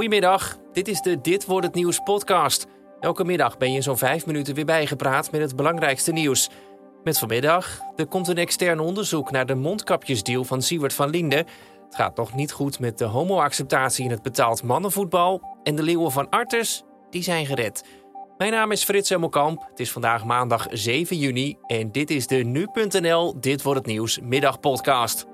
Goedemiddag, dit is de Dit wordt het nieuws podcast. Elke middag ben je zo'n vijf minuten weer bijgepraat met het belangrijkste nieuws. Met vanmiddag, er komt een extern onderzoek naar de mondkapjesdeal van Siewert van Linde. Het gaat nog niet goed met de homoacceptatie in het betaald mannenvoetbal. En de leeuwen van Artes, die zijn gered. Mijn naam is Frits Hemmelkamp. Het is vandaag maandag 7 juni en dit is de Nu.nl Dit wordt het nieuws middagpodcast.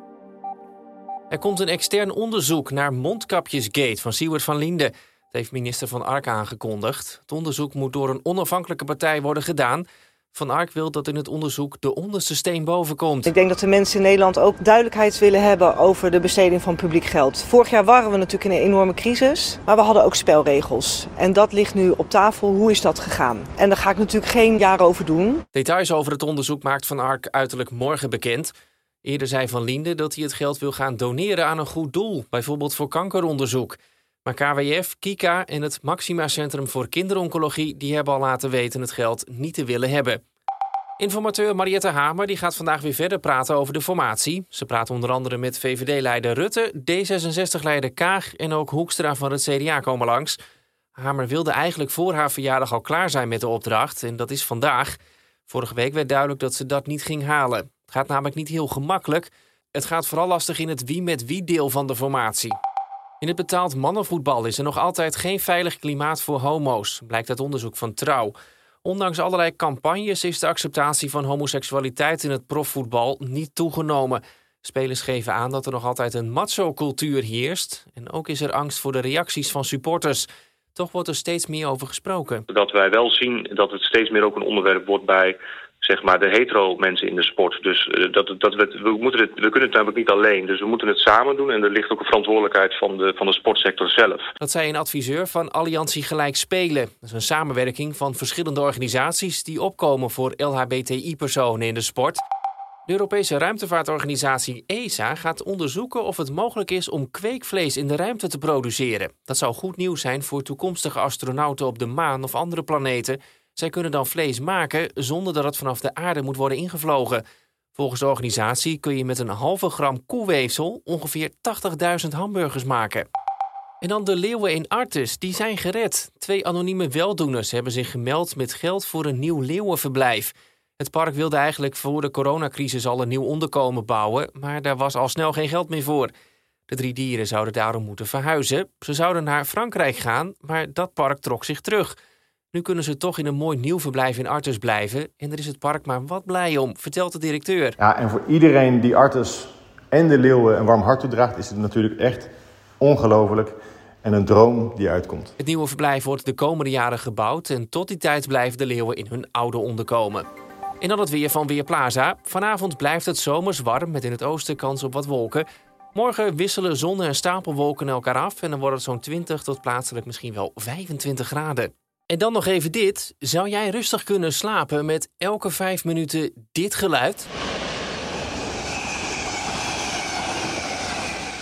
Er komt een extern onderzoek naar mondkapjesgate van Siewert van Linde. Dat heeft minister Van Ark aangekondigd. Het onderzoek moet door een onafhankelijke partij worden gedaan. Van Ark wil dat in het onderzoek de onderste steen boven komt. Ik denk dat de mensen in Nederland ook duidelijkheid willen hebben over de besteding van publiek geld. Vorig jaar waren we natuurlijk in een enorme crisis, maar we hadden ook spelregels. En dat ligt nu op tafel. Hoe is dat gegaan? En daar ga ik natuurlijk geen jaar over doen. Details over het onderzoek maakt Van Ark uiterlijk morgen bekend. Eerder zei Van Linde dat hij het geld wil gaan doneren aan een goed doel, bijvoorbeeld voor kankeronderzoek. Maar KWF, Kika en het Maxima Centrum voor Kinderoncologie die hebben al laten weten het geld niet te willen hebben. Informateur Mariette Hamer die gaat vandaag weer verder praten over de formatie. Ze praat onder andere met VVD-leider Rutte, D66-leider Kaag en ook Hoekstra van het CDA komen langs. Hamer wilde eigenlijk voor haar verjaardag al klaar zijn met de opdracht en dat is vandaag. Vorige week werd duidelijk dat ze dat niet ging halen. Het gaat namelijk niet heel gemakkelijk. Het gaat vooral lastig in het wie met wie deel van de formatie. In het betaald mannenvoetbal is er nog altijd geen veilig klimaat voor homo's, blijkt uit onderzoek van Trouw. Ondanks allerlei campagnes is de acceptatie van homoseksualiteit in het profvoetbal niet toegenomen. Spelers geven aan dat er nog altijd een macho-cultuur heerst. En ook is er angst voor de reacties van supporters. Toch wordt er steeds meer over gesproken. Dat wij wel zien dat het steeds meer ook een onderwerp wordt bij zeg maar, de hetero mensen in de sport. Dus uh, dat, dat we, we, moeten het, we kunnen het namelijk niet alleen. Dus we moeten het samen doen en er ligt ook een verantwoordelijkheid van de, van de sportsector zelf. Dat zei een adviseur van Alliantie Gelijk Spelen. Dat is een samenwerking van verschillende organisaties die opkomen voor LHBTI-personen in de sport. De Europese ruimtevaartorganisatie ESA gaat onderzoeken of het mogelijk is om kweekvlees in de ruimte te produceren. Dat zou goed nieuws zijn voor toekomstige astronauten op de maan of andere planeten zij kunnen dan vlees maken zonder dat het vanaf de aarde moet worden ingevlogen. Volgens de organisatie kun je met een halve gram koeweefsel ongeveer 80.000 hamburgers maken. En dan de leeuwen in Artes, die zijn gered. Twee anonieme weldoeners hebben zich gemeld met geld voor een nieuw leeuwenverblijf. Het park wilde eigenlijk voor de coronacrisis al een nieuw onderkomen bouwen, maar daar was al snel geen geld meer voor. De drie dieren zouden daarom moeten verhuizen. Ze zouden naar Frankrijk gaan, maar dat park trok zich terug. Nu kunnen ze toch in een mooi nieuw verblijf in Artes blijven. En daar is het park maar wat blij om, vertelt de directeur. Ja, en voor iedereen die Artes en de leeuwen een warm hart toedraagt, is het natuurlijk echt ongelooflijk. En een droom die uitkomt. Het nieuwe verblijf wordt de komende jaren gebouwd. En tot die tijd blijven de leeuwen in hun oude onderkomen. En dan het weer van Weerplaza. Vanavond blijft het zomers warm met in het oosten kans op wat wolken. Morgen wisselen zon en stapelwolken elkaar af en dan wordt het zo'n 20 tot plaatselijk misschien wel 25 graden. En dan nog even dit. Zou jij rustig kunnen slapen met elke vijf minuten dit geluid?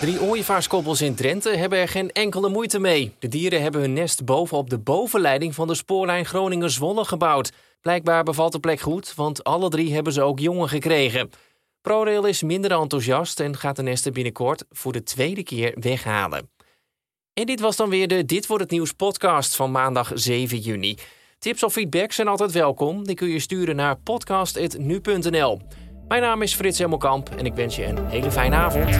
Drie ooievaarskoppels in Drenthe hebben er geen enkele moeite mee. De dieren hebben hun nest bovenop de bovenleiding van de spoorlijn Groningen-Zwolle gebouwd. Blijkbaar bevalt de plek goed, want alle drie hebben ze ook jongen gekregen. ProRail is minder enthousiast en gaat de nesten binnenkort voor de tweede keer weghalen. En dit was dan weer de Dit wordt het nieuws podcast van maandag 7 juni. Tips of feedback zijn altijd welkom. Die kun je sturen naar podcast.nu.nl. Mijn naam is Frits Hemmelkamp en ik wens je een hele fijne avond.